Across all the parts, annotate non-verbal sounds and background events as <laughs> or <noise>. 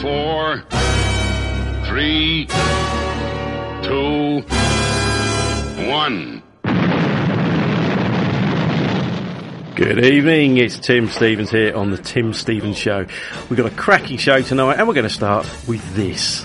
four, three, two, one. Good evening, it's Tim Stevens here on the Tim Stevens Show. We've got a cracking show tonight and we're going to start with this.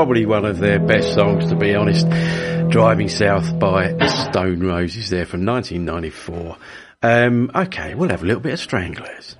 Probably one of their best songs, to be honest. Driving South by Stone Roses there from 1994. Um, okay, we'll have a little bit of Stranglers.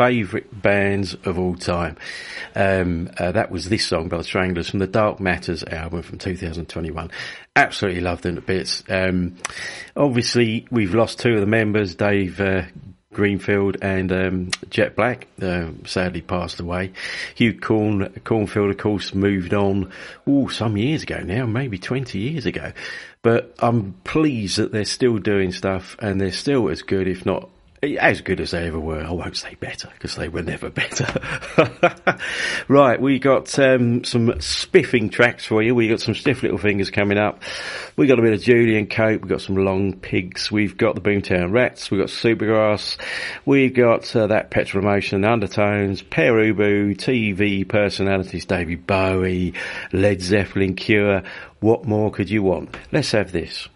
Favourite bands of all time. Um, uh, that was this song by the Stranglers from the Dark Matters album from 2021. Absolutely loved them to bits. Um, obviously, we've lost two of the members, Dave uh, Greenfield and um, Jet Black, uh, sadly passed away. Hugh Corn, Cornfield, of course, moved on, oh, some years ago now, maybe 20 years ago. But I'm pleased that they're still doing stuff and they're still as good, if not as good as they ever were. I won't say better because they were never <laughs> better. right, we got um, some spiffing tracks for you. We got some stiff little fingers coming up. We got a bit of Julian Cope. We got some Longpigs. We've got the Boomtown Rats. We've got Supergrass. We've got uh, that Petrol Emotion, Undertones, Pere Ubu, TV personalities, David Bowie, Led Zeppelin, Cure. What more could you want? Let's have this.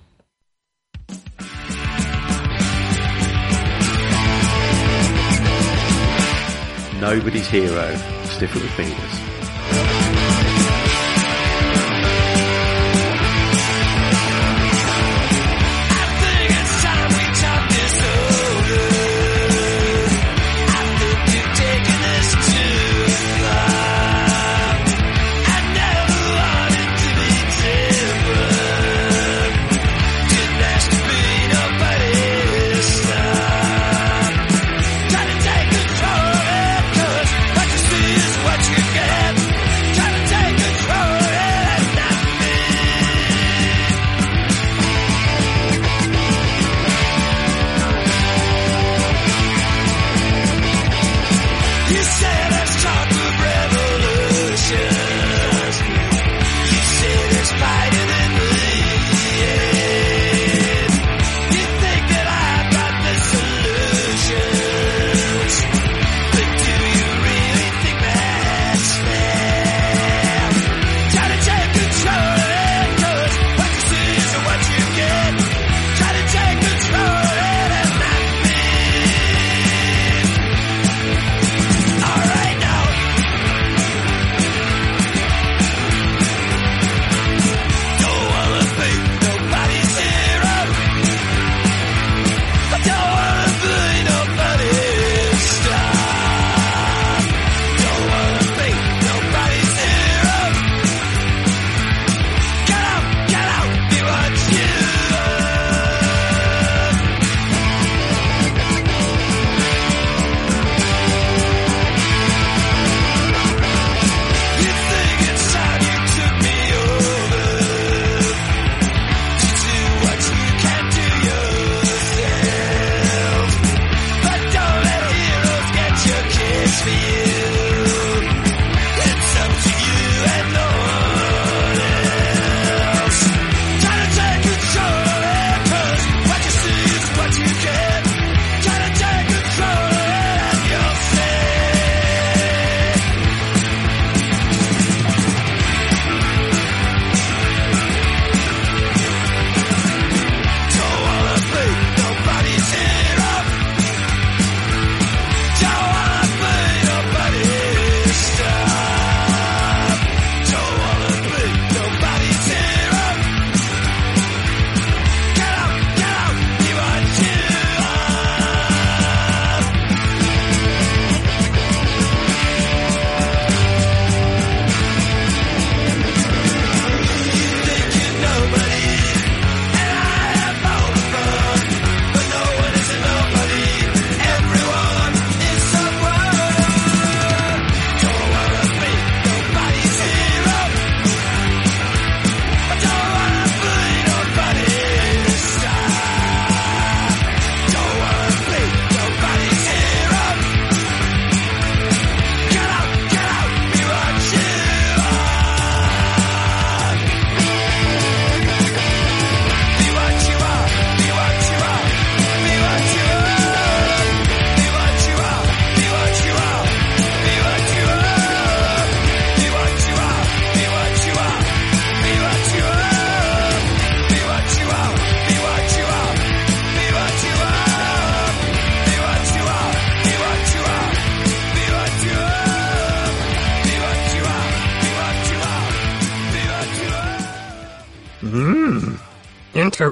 Nobody's hero, stiff little fingers.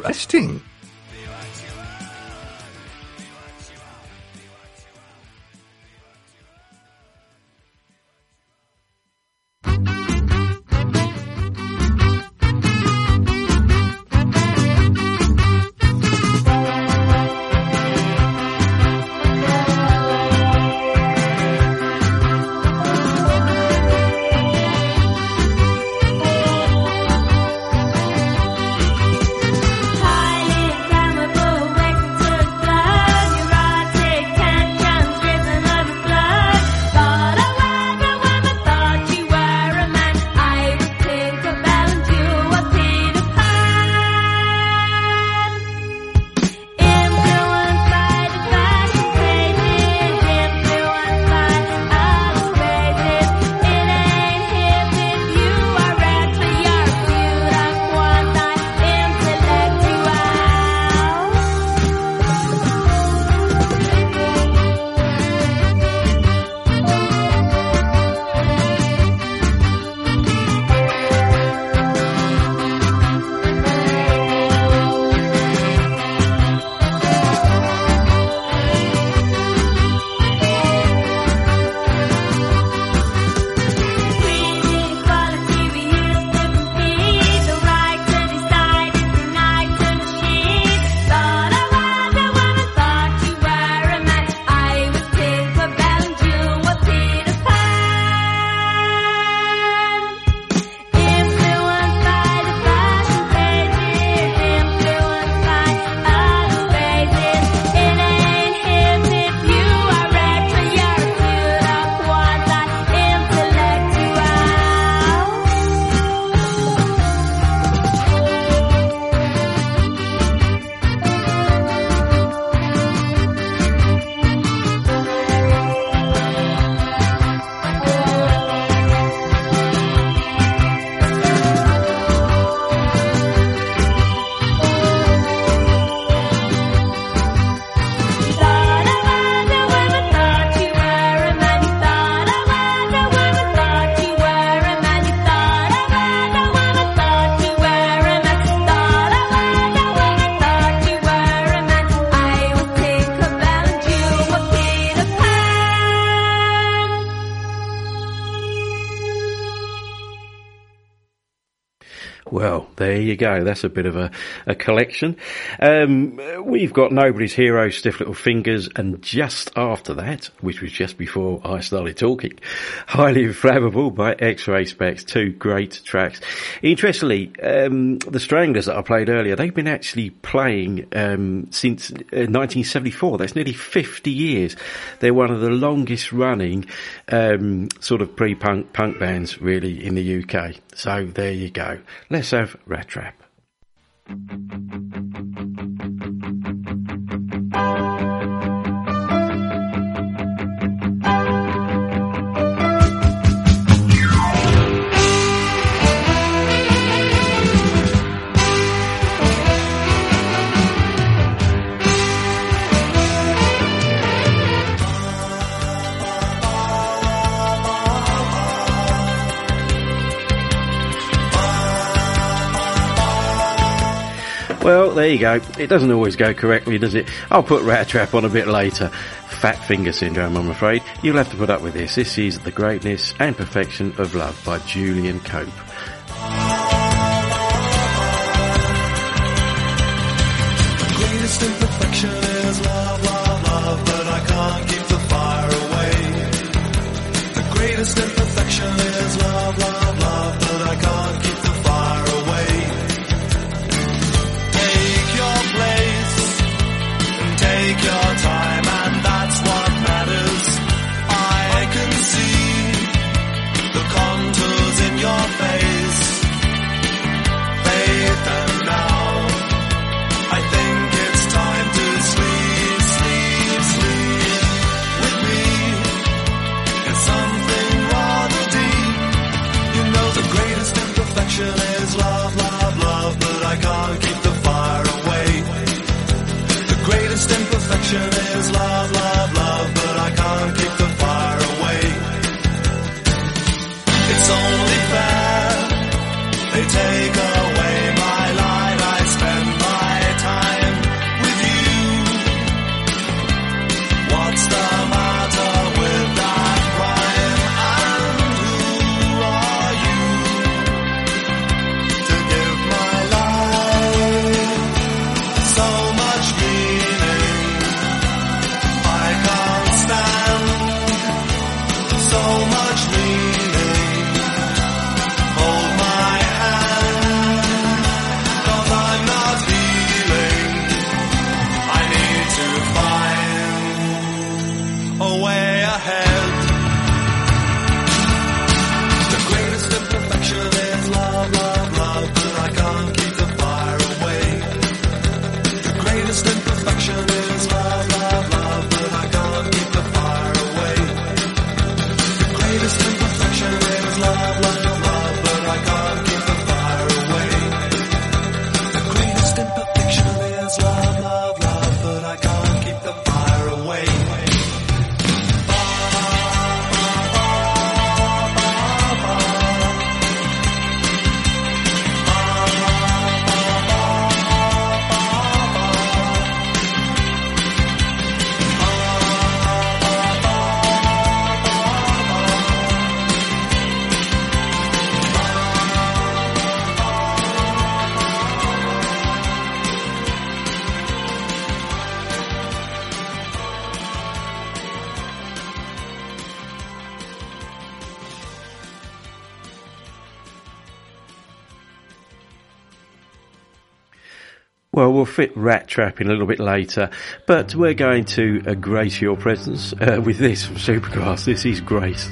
Interesting. You go. That's a bit of a, a collection. Um, we've got Nobody's Hero, Stiff Little Fingers, and just after that, which was just before I started talking, Highly Inflammable by X-Ray Spex, Two great tracks. Interestingly, um, the Stranglers that I played earlier, they've been actually playing um, since 1974. Uh, That's nearly 50 years. They're one of the longest running um, sort of pre-punk punk bands really in the UK. So there you go. Let's have Rat Trap. There you go. It doesn't always go correctly, does it? I'll put Rat Trap on a bit later. Fat Finger Syndrome, I'm afraid. You'll have to put up with this. This is The Greatness and Perfection of Love by Julian Cope. The greatest imperfection is love, love, love, but I can't give we'll fit rat trap in a little bit later, but we're going to uh, grace your presence uh, with this from Supergrass. This is Grace.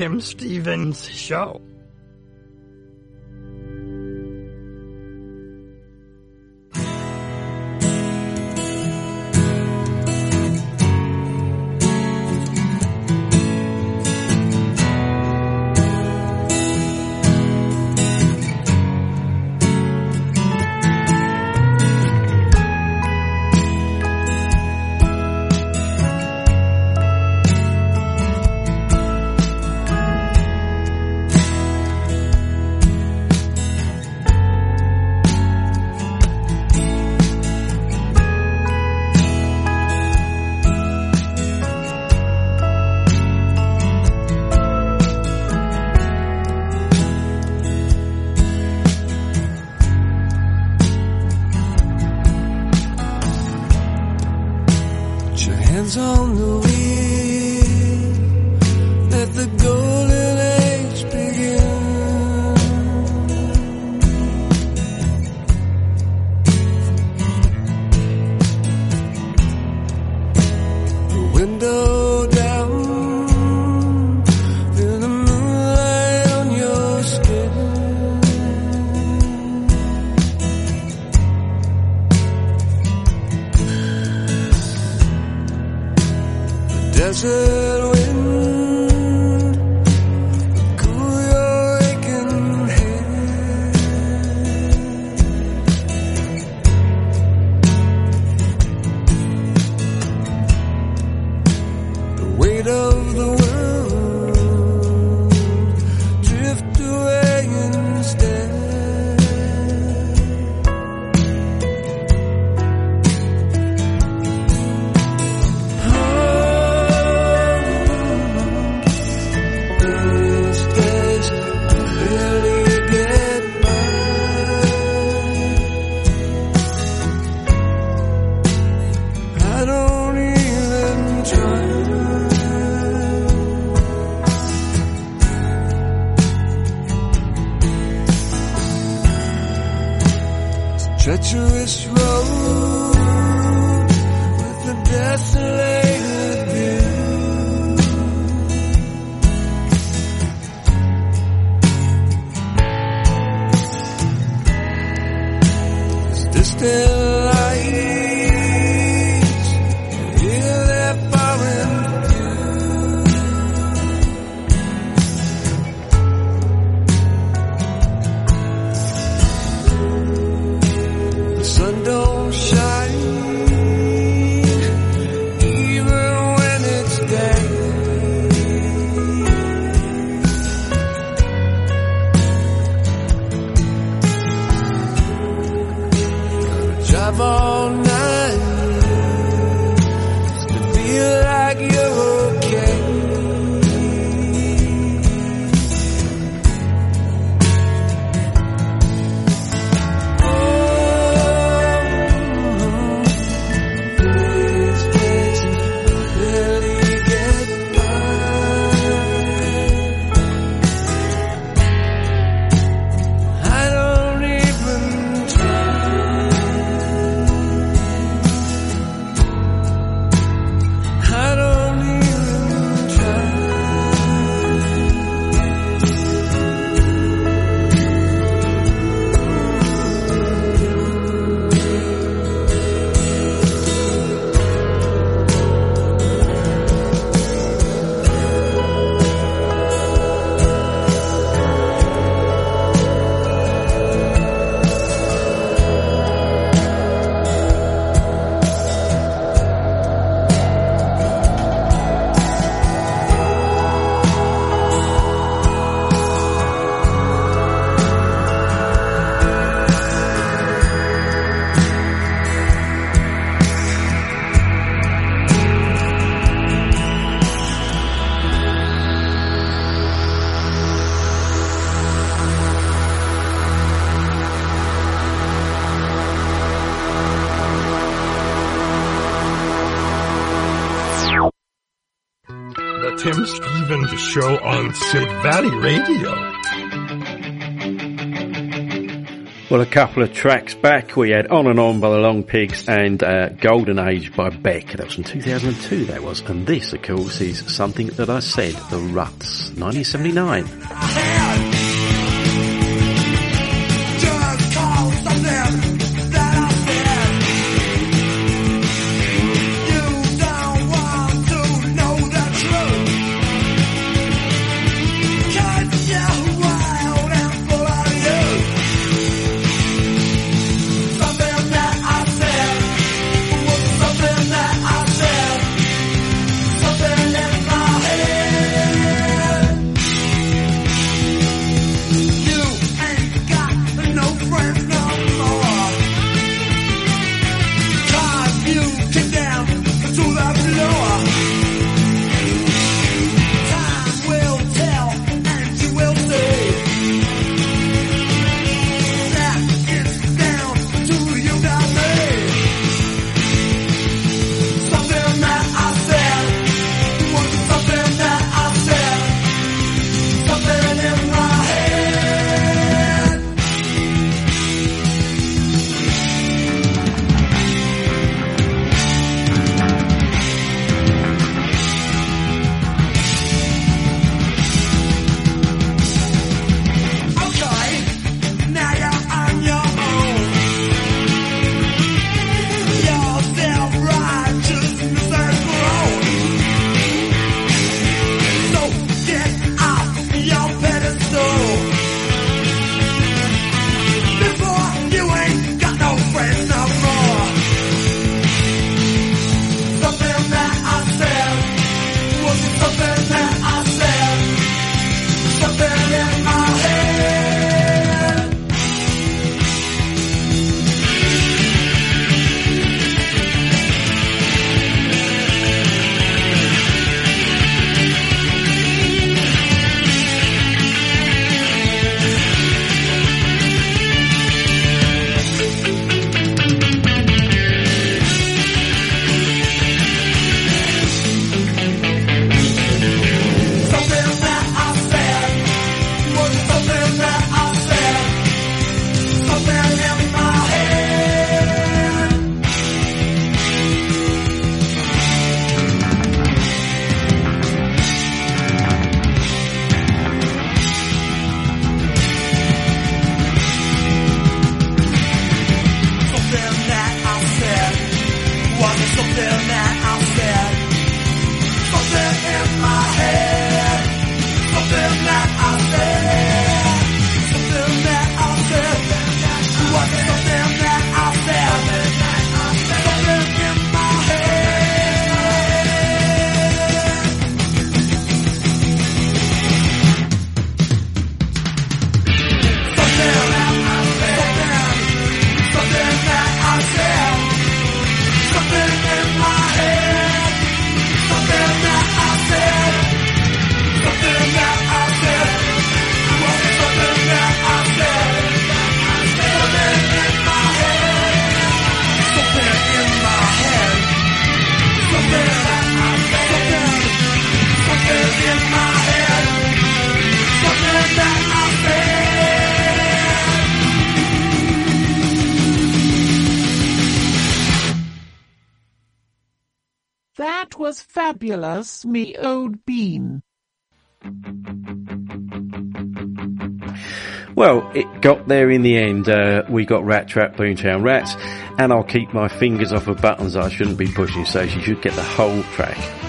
Tim Stevens Show. Valley Radio. Well, a couple of tracks back, we had On and On by the Longpigs and uh, Golden Age by Beck. That was from 2002, that was. And this, of course, is something that I said, The Ruts, 1979. Fabulous, me old bean. Well, it got there in the end. Uh, we got Rat Trap Boomtown Rats, and I'll keep my fingers off of buttons I shouldn't be pushing, so she should get the whole track.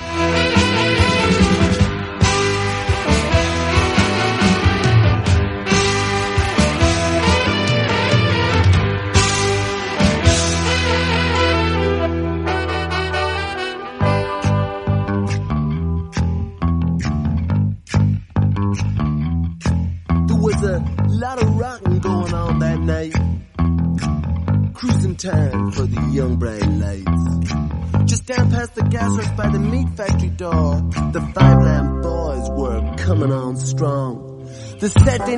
The Saturday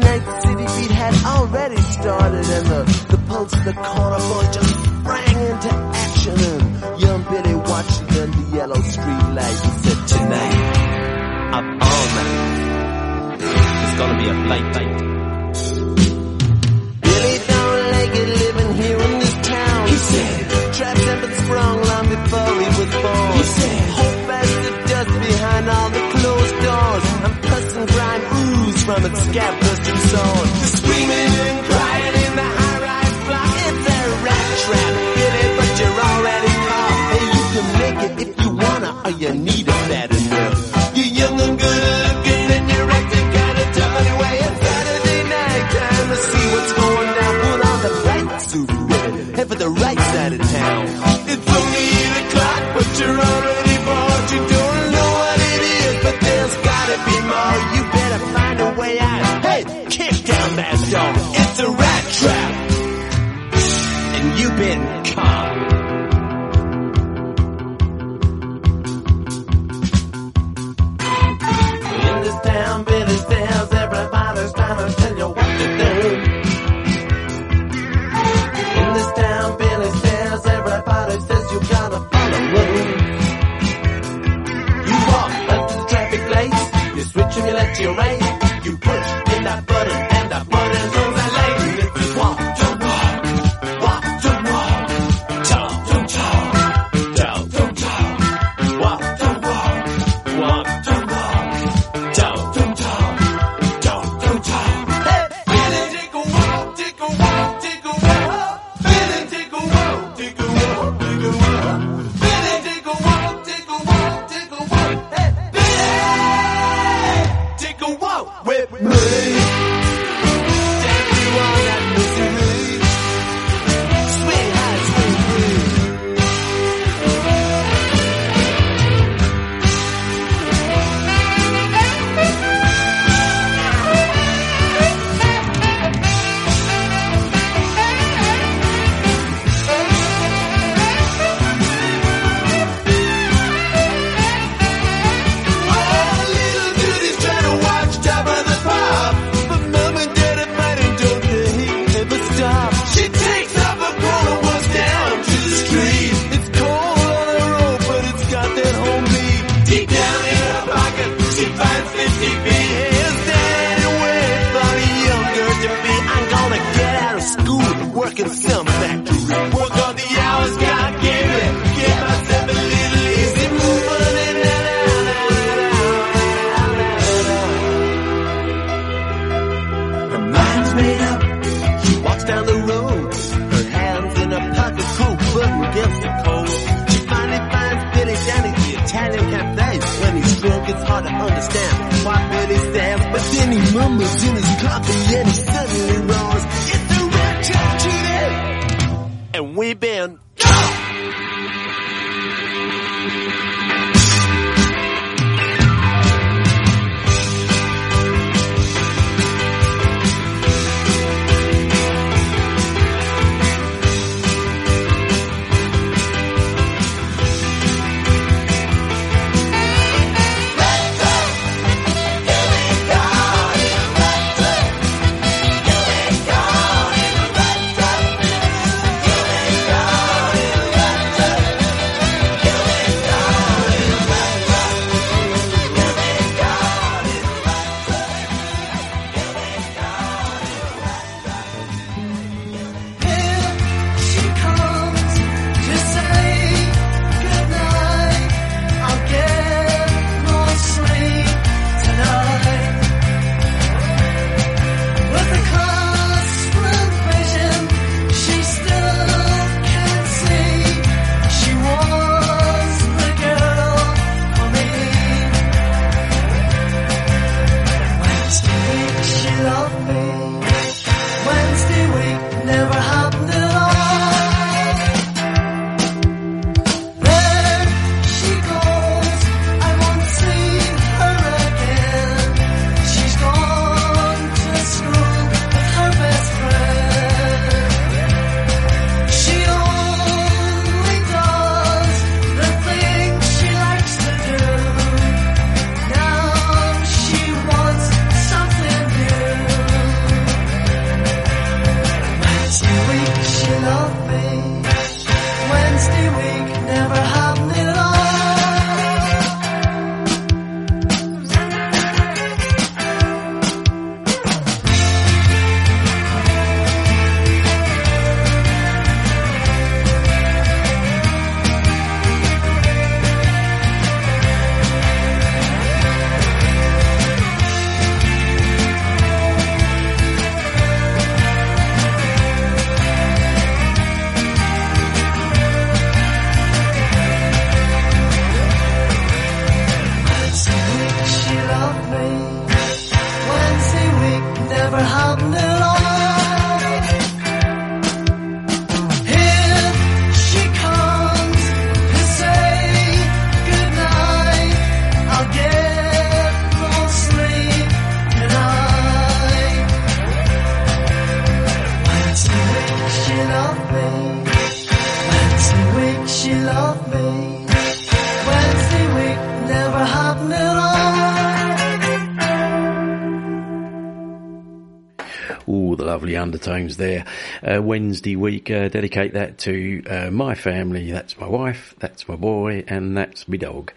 undertones there. Uh, Wednesday week, uh, dedicate that to uh, my family. That's my wife, that's my boy, and that's my dog.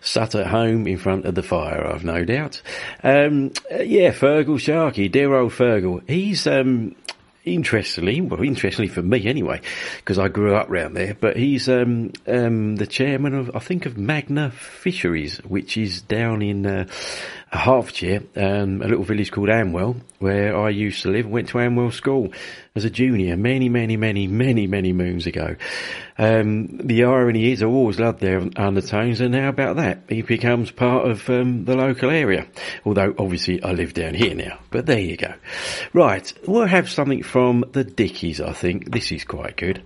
Sat at home in front of the fire, I've no doubt. Um, uh, yeah, Feargal Sharkey, dear old Feargal. He's um, interestingly, well, interestingly for me anyway, because I grew up round there. But he's um, um, the chairman of, I think, of Magna Fisheries, which is down in uh, Hertfordshire, um, a little village called Amwell, where I used to live. Went to Amwell School as a junior many, many, many, many, many moons ago. Um, the irony is, I always loved their undertones, and how about that, he becomes part of um, the local area. Although obviously I live down here now, but there you go. Right, we'll have something from the Dickies. I think this is quite good.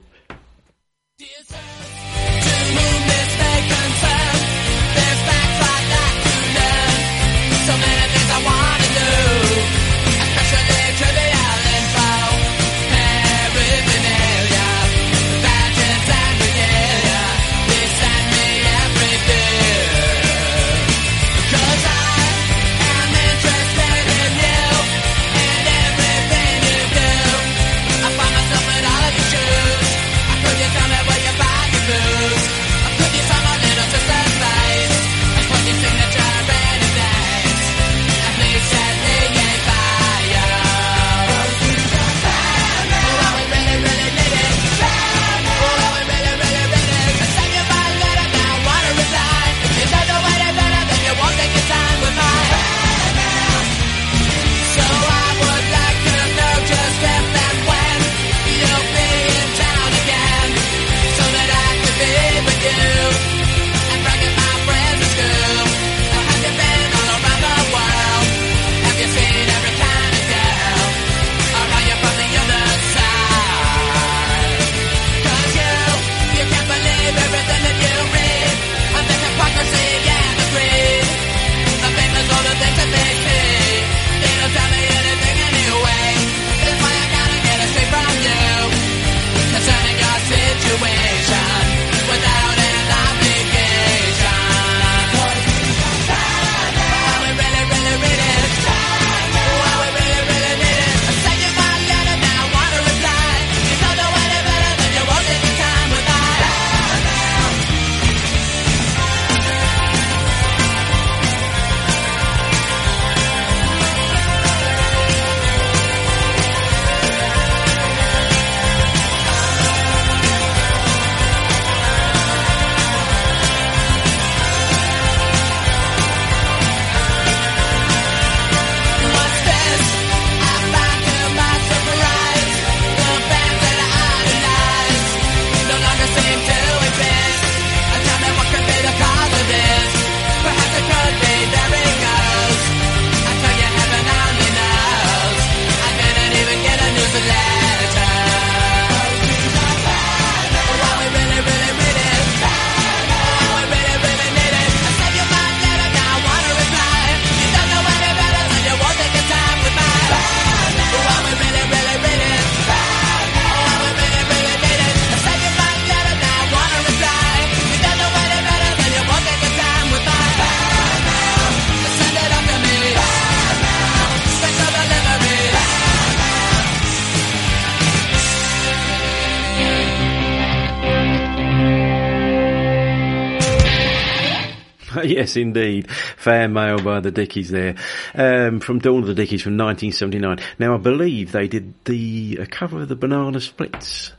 Yes, indeed. Fan mail by the Dickies there. Um, from Dawn of the Dickies from 1979. Now, I believe they did the cover of the Banana Splits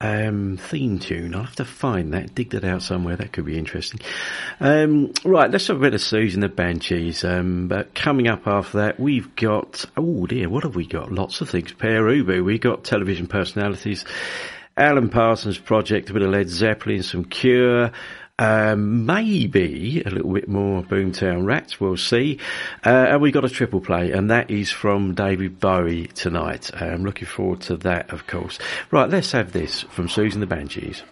um, theme tune. I'll have to find that, dig that out somewhere. That could be interesting. Um, right, let's have a bit of Siouxsie and the Banshees. Um, but coming up after that, we've got, oh dear, what have we got? Lots of things. Pere Ubu, we've got television personalities. Alan Parsons Project, a bit of Led Zeppelin, some Cure, um, maybe a little bit more Boomtown Rats, we'll see. Uh, and we got a triple play, and that is from David Bowie tonight. I'm looking forward to that, of course. Right, let's have this from Siouxsie and the Banshees.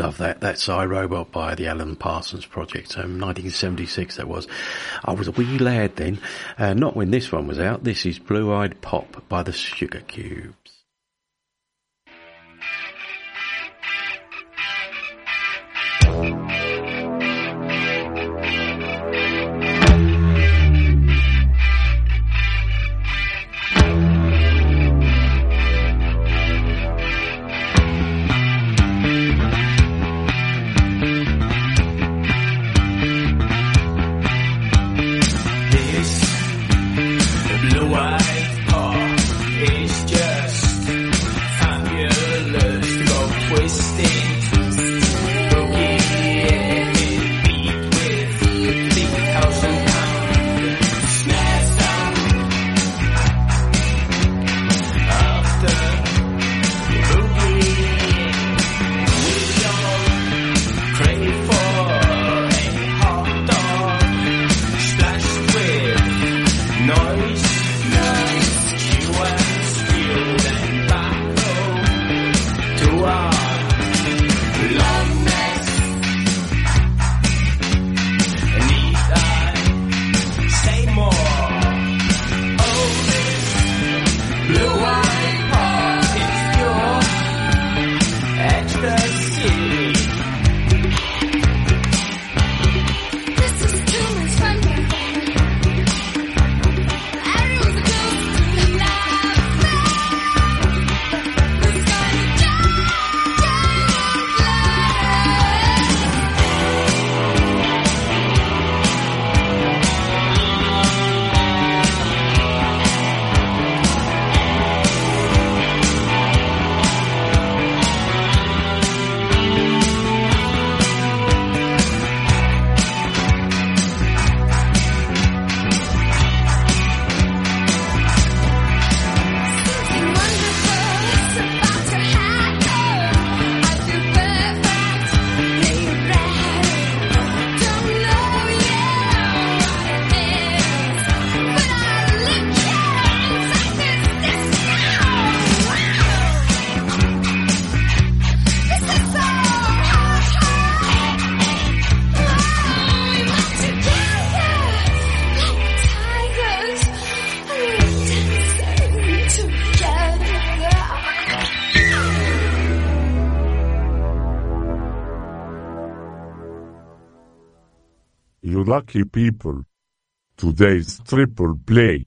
Love that. That's I Robot by the Alan Parsons Project. Um, 1976 that was. I was a wee lad then. Uh, not when this one was out. This is Blue Eyed Pop by the Sugarcubes. Lucky people. Today's triple play.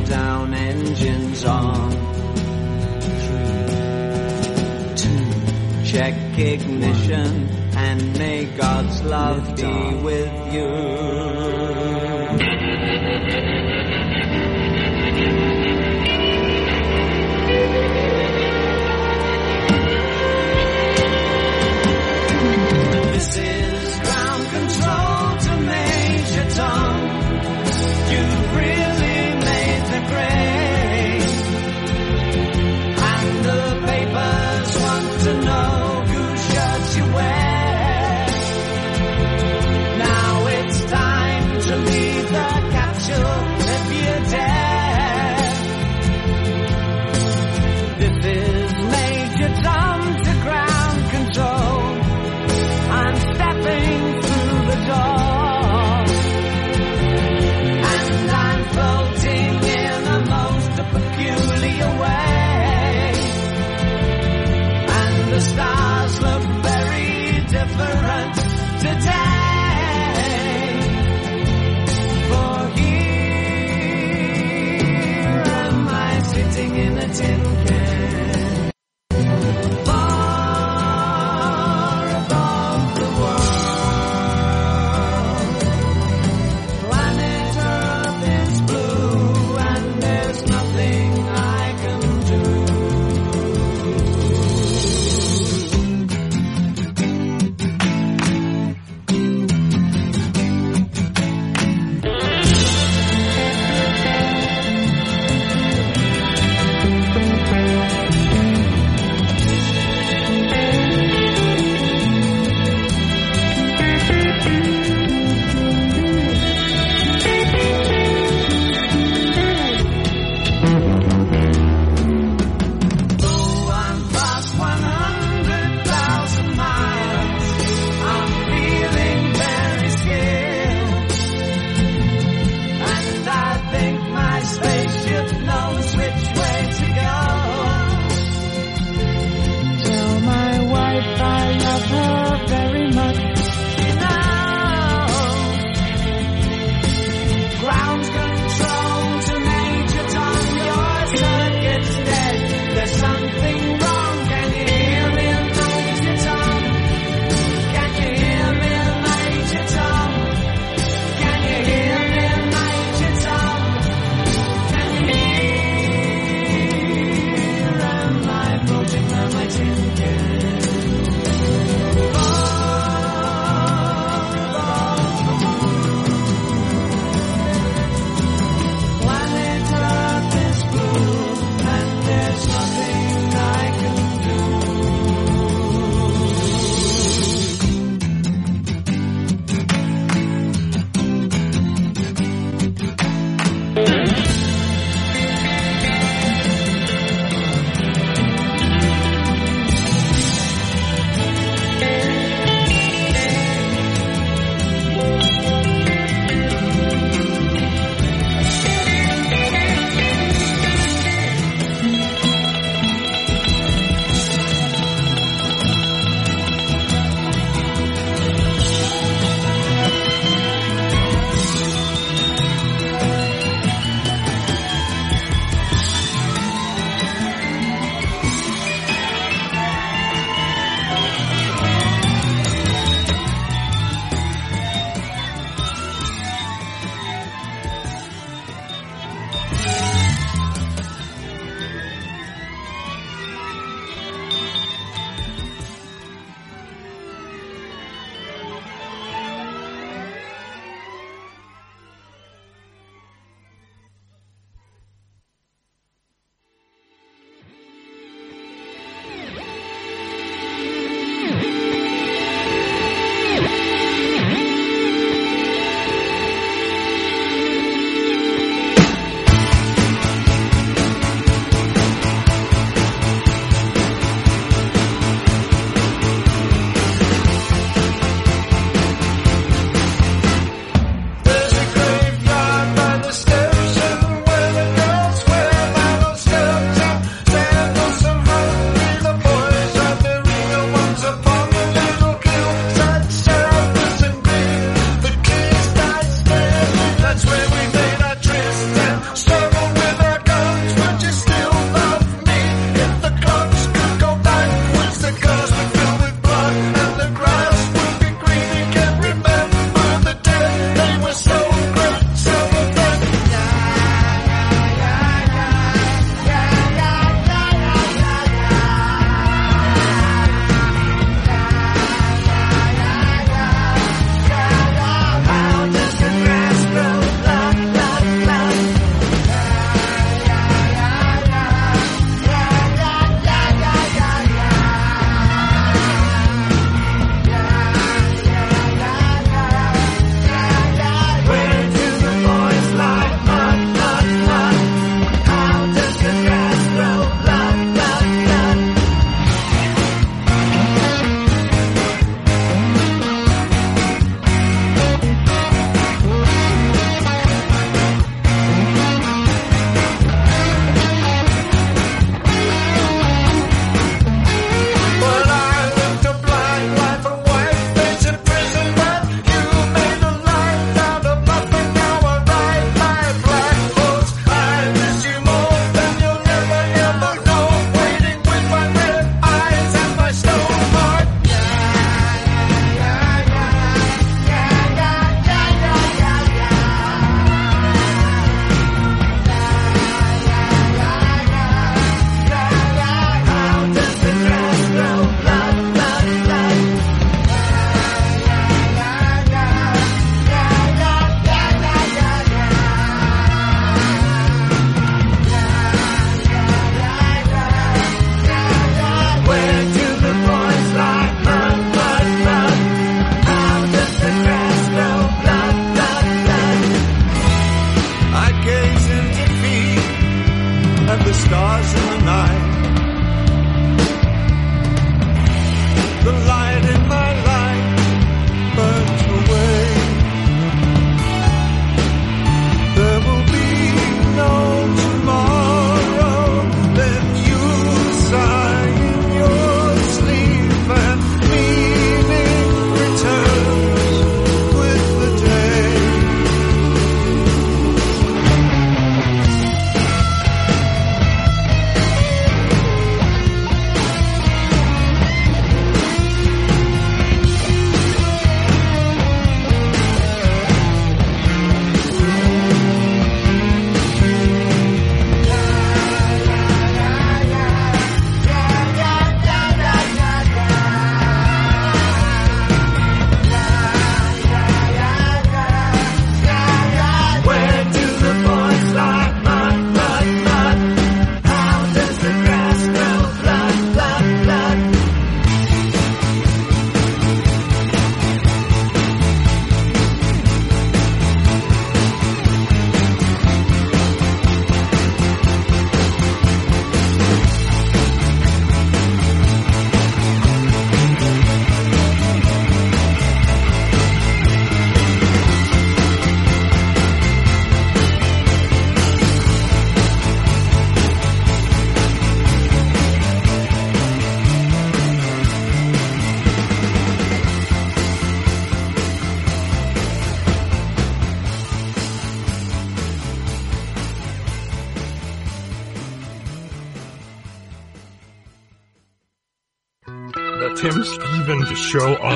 countdown engines on. Three, two, check ignition and may God's love be with you. This is ground control to Major Tom.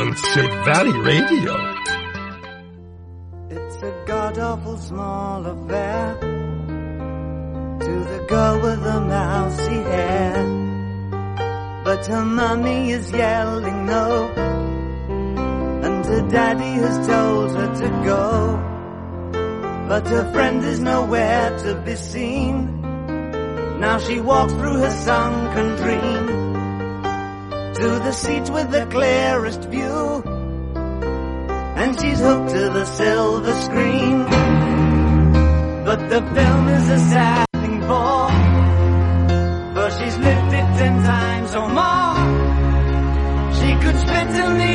On Valley Radio. The film is a sad thing for, for she's lived it ten times or more. She could spit in the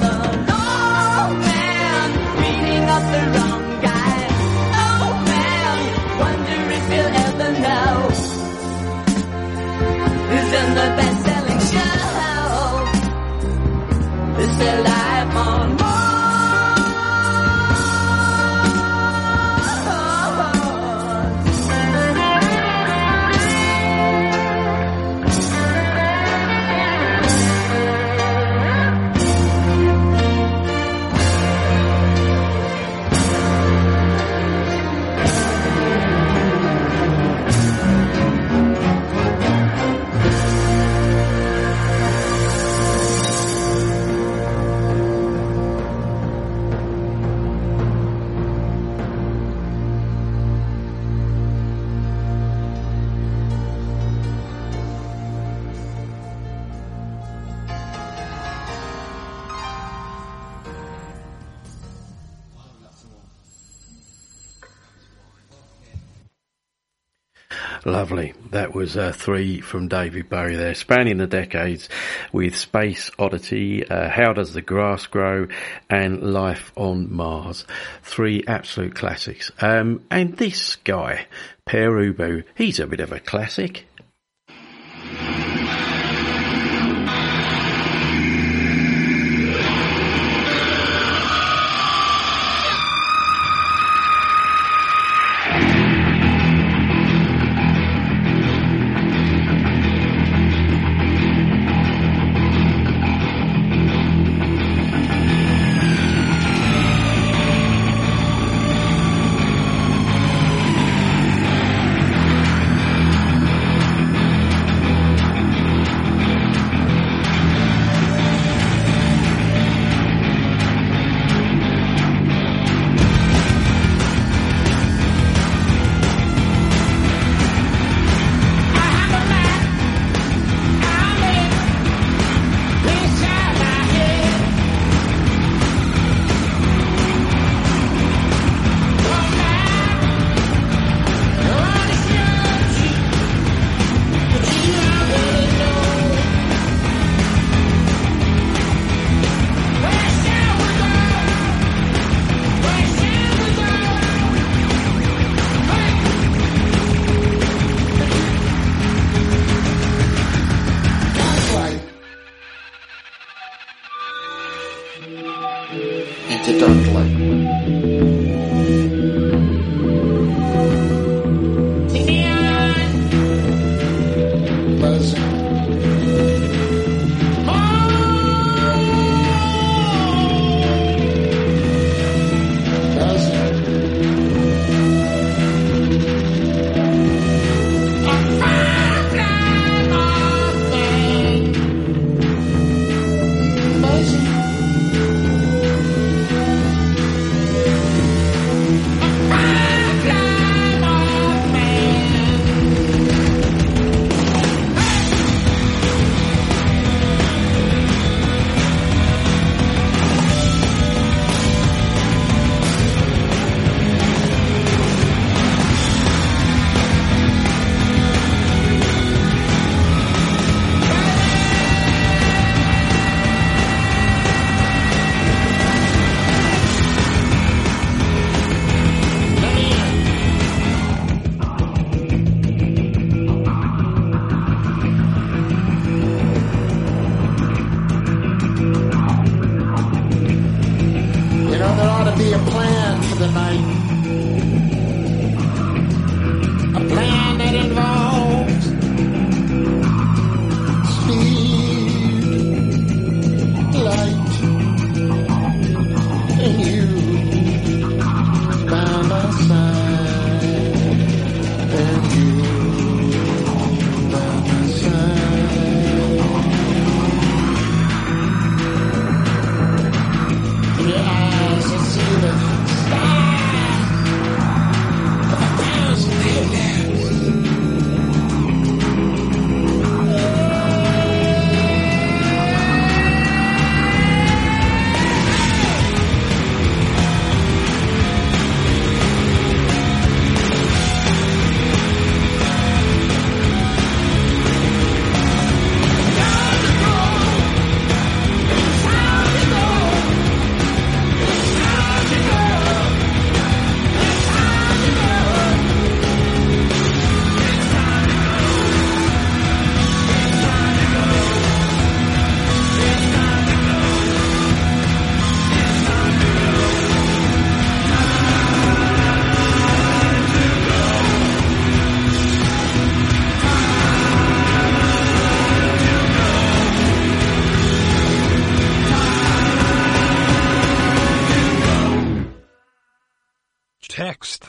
de la was uh, three from David Bowie there, spanning the decades with Space Oddity, uh, How Does the Grass Grow, and Life on Mars. Three absolute classics. Um, and this guy, Pere Ubu, he's a bit of a classic.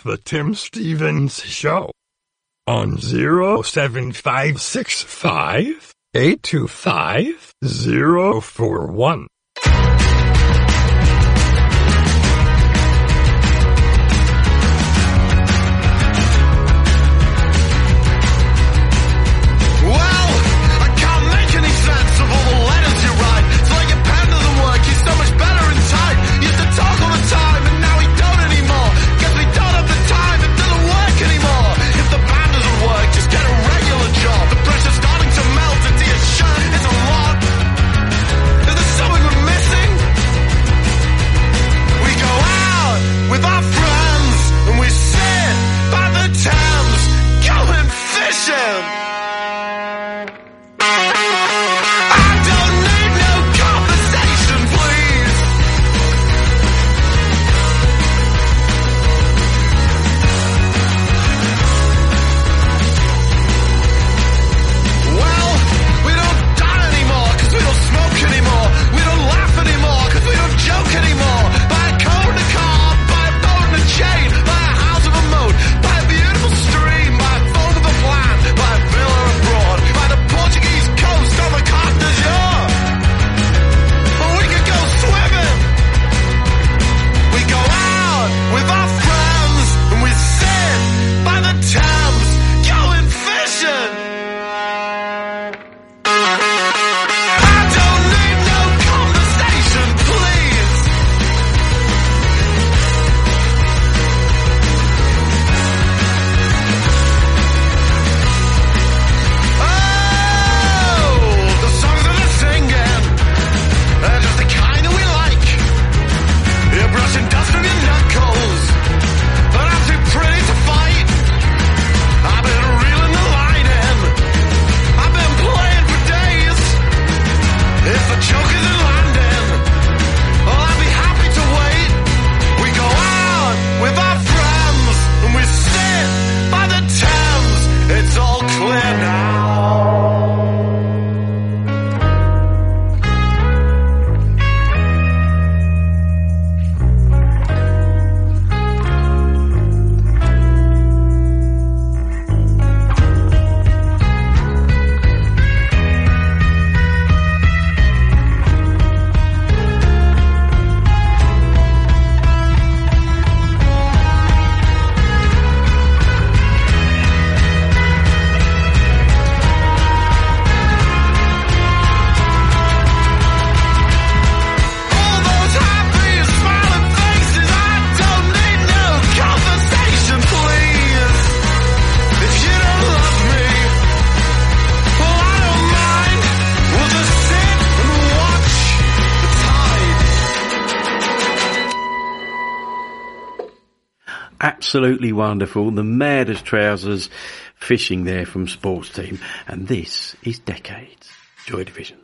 The Tim Stevens Show on 07565 825 041. absolutely wonderful. The maddest trousers fishing there from sports team. And this is decades. Joy Division.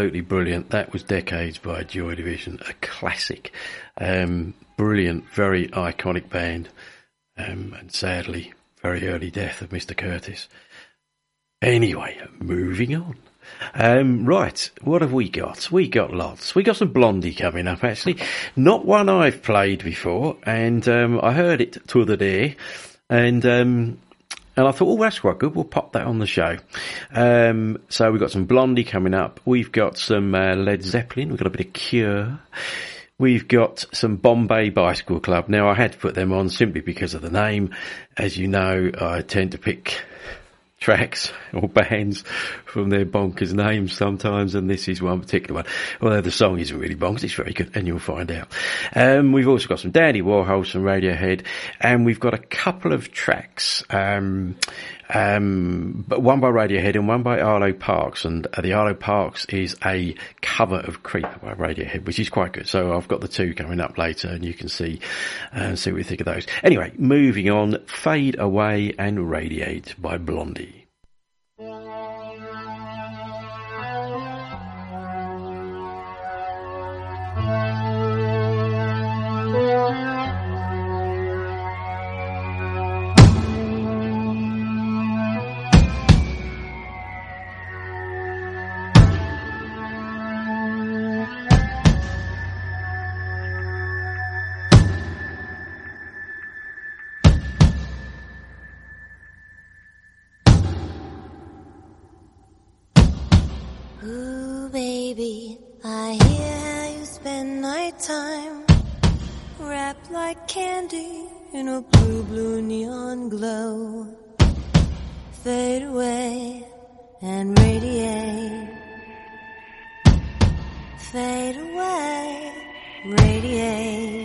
Absolutely brilliant. That was Decades by Joy Division, a classic. Um, brilliant, very iconic band. Um, and sadly, very early death of Mr. Curtis. Anyway, moving on. Um, right, what have we got? We got lots. We got some Blondie coming up, actually. Not one I've played before, and um, I heard it the other day, and um, and I thought, oh, that's quite good. We'll pop that on the show. Um, so we've got some Blondie coming up. We've got some uh, Led Zeppelin. We've got a bit of Cure. We've got some Bombay Bicycle Club. Now, I had to put them on simply because of the name. As you know, I tend to pick tracks or bands from their bonkers names sometimes, and this is one particular one. Although the song isn't really bonkers, it's very good, and you'll find out. Um, we've also got some Dandy Warhol, some Radiohead, and we've got a couple of tracks. Um, um, but one by Radiohead and one by Arlo Parks, and uh, the Arlo Parks is a cover of Creep by Radiohead, which is quite good. So I've got the two coming up later, and you can see uh, see what you think of those. Anyway, moving on, Fade Away and Radiate by Blondie. Like candy in a blue, blue neon glow. Fade away and radiate. Fade away, radiate.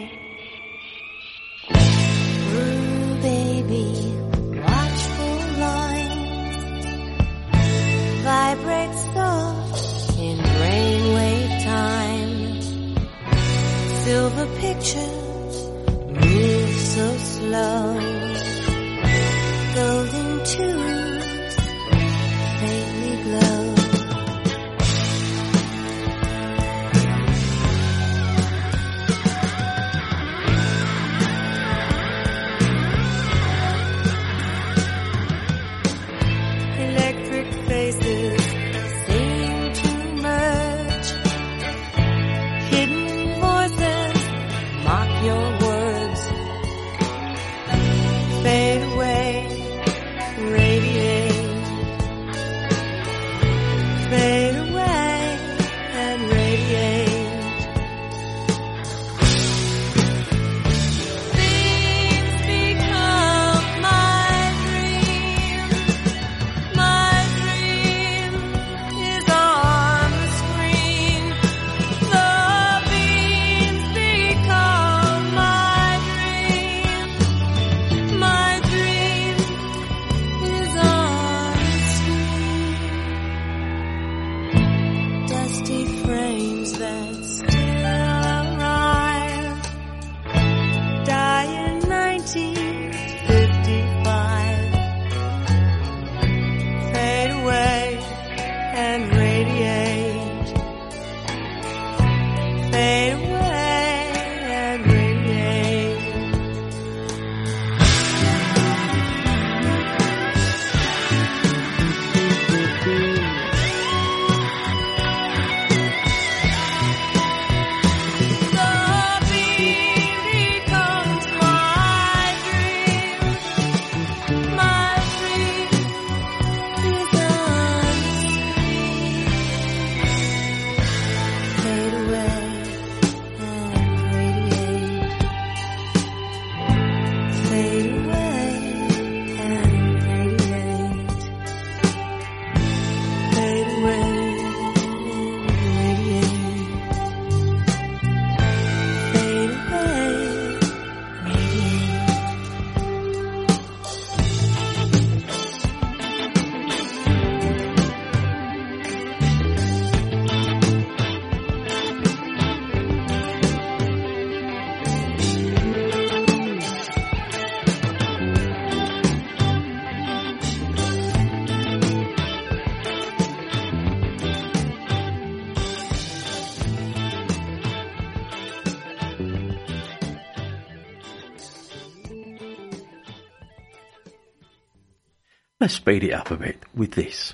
Let's speed it up a bit with this.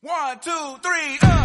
One, two, three.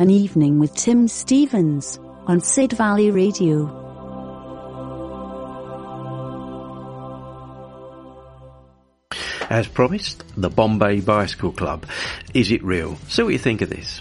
An Evening with Tim Stevens on Sid Valley Radio. As promised, the Bombay Bicycle Club. Is it real? So what do you think of this?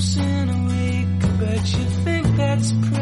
Perhaps in a week, but you think that's pretty.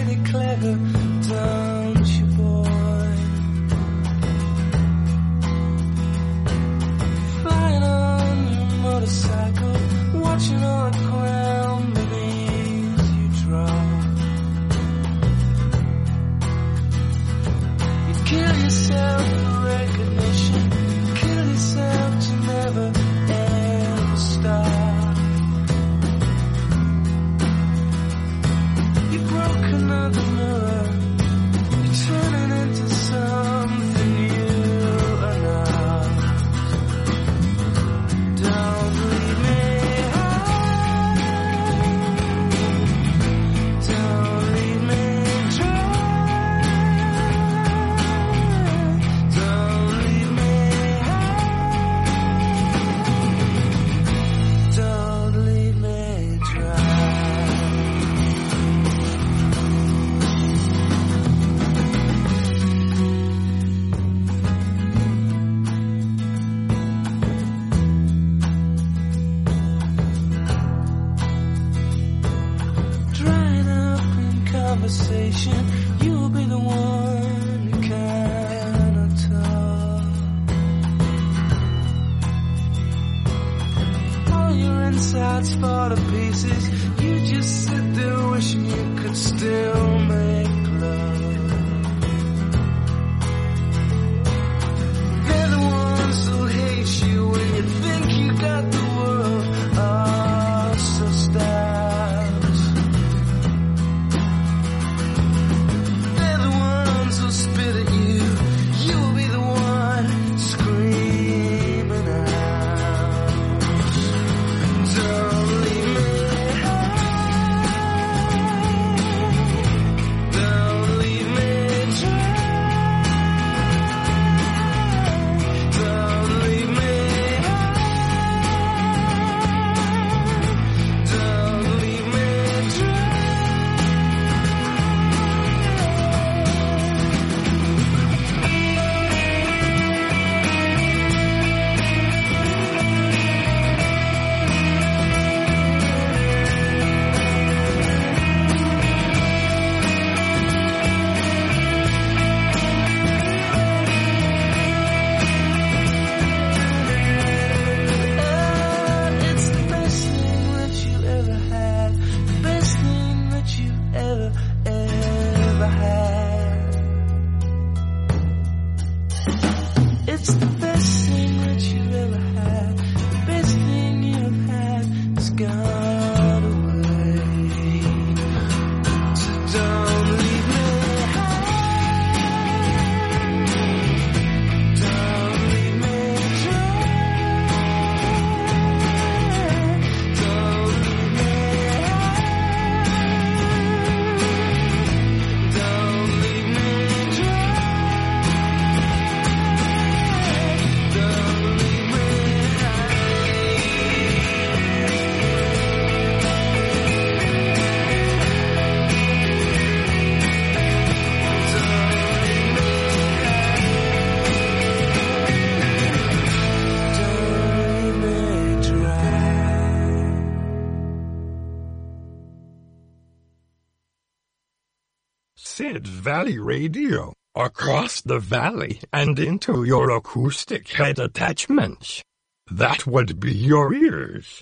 Sid Valley Radio across the valley and into your acoustic head attachments. That would be your ears.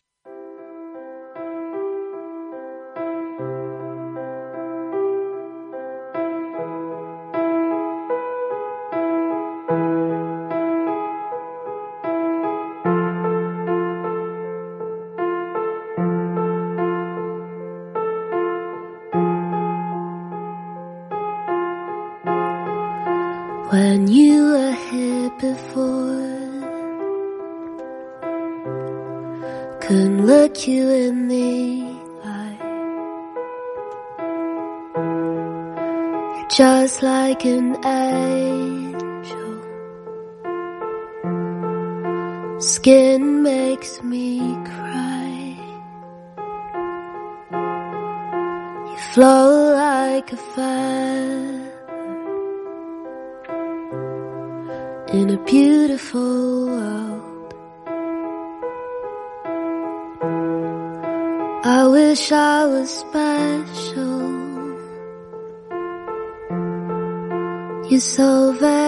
like an angel. Skin makes me cry. You flow like a fire in a beautiful world. I wish I was special. is over.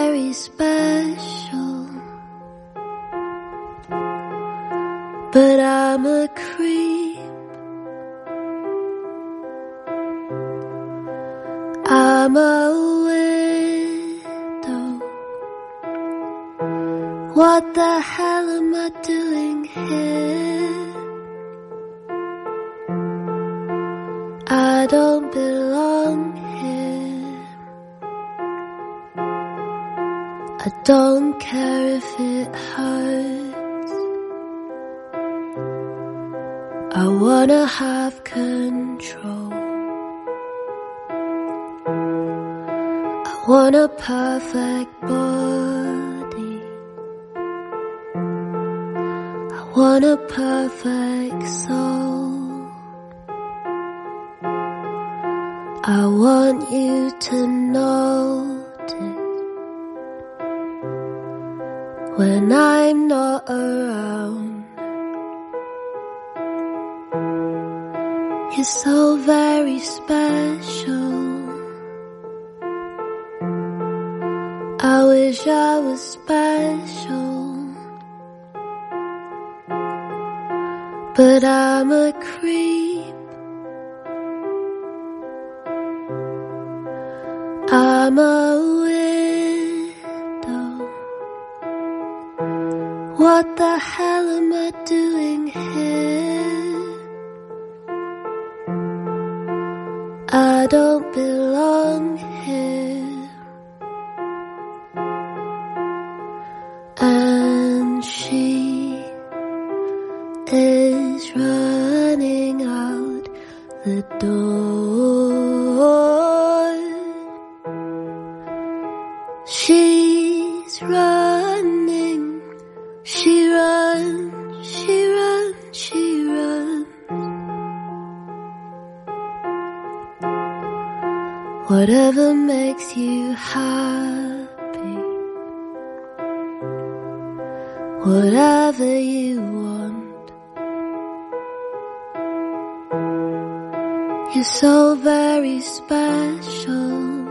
You're so very special.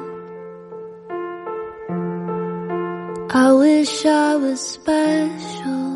I wish I was special.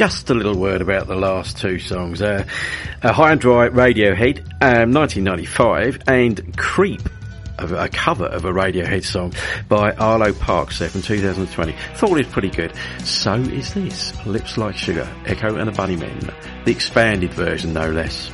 just a little word about the last two songs. Uh, uh, High and Dry Radiohead, um, 1995, and Creep, a, cover of a Radiohead song by Arlo Parks there from 2020. Thought it was pretty good. So is this, Lips Like Sugar, Echo and the Bunnymen. The expanded version, no less.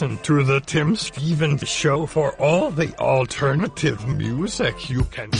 Listen to the Tim Stevens Show for all the alternative music you can.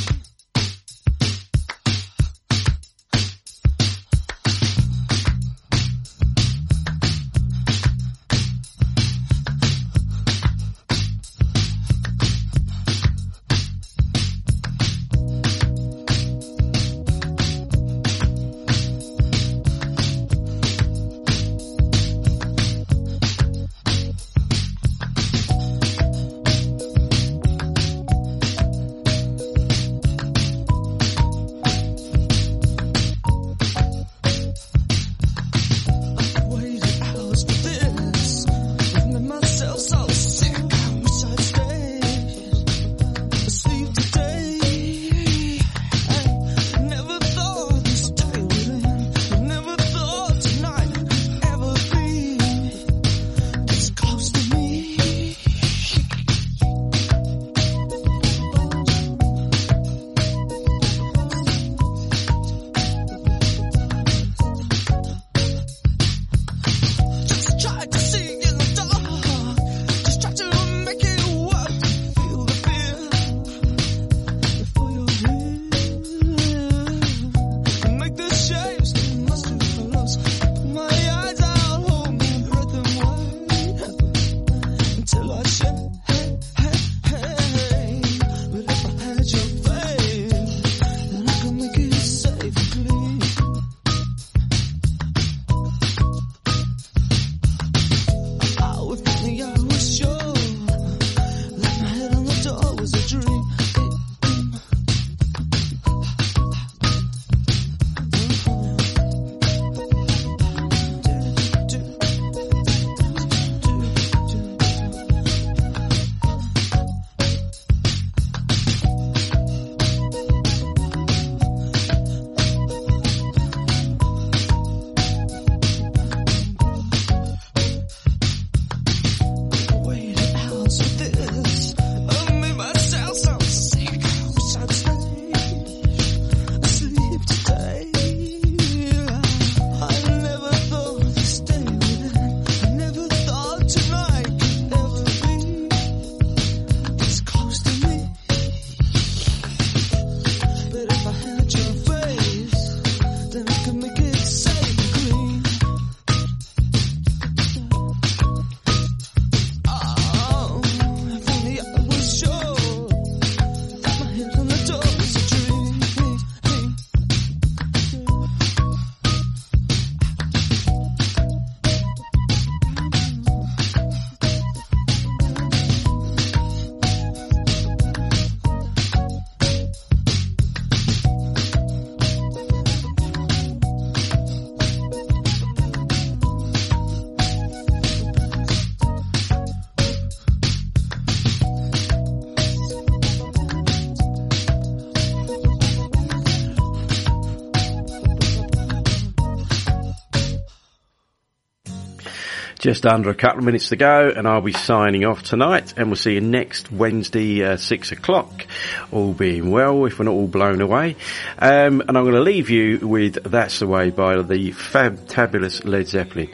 Just under a couple of minutes to go, and I'll be signing off tonight. And we'll see you next Wednesday, uh, six o'clock. All being well, if we're not all blown away. Um, and I'm going to leave you with "That's the Way" by the fabulous Led Zeppelin.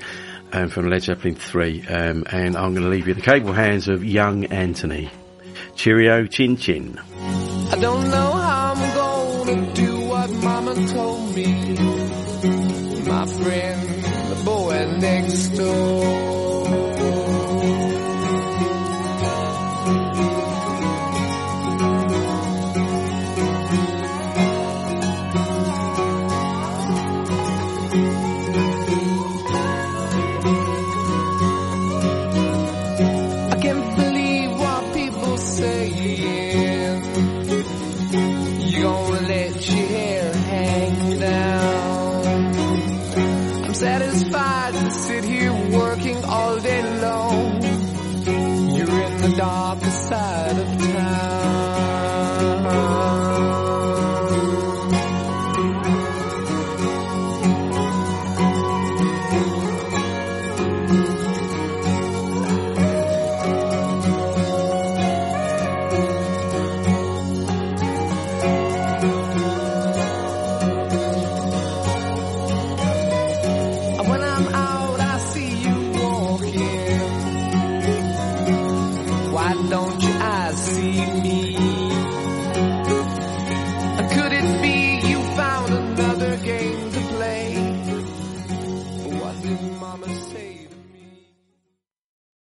Um, from Led Zeppelin 3, um, and I'm going to leave you in the capable hands of young Anthony. Cheerio, chin chin. I don't know how I'm gonna do what mama told me. My friend, the boy next door.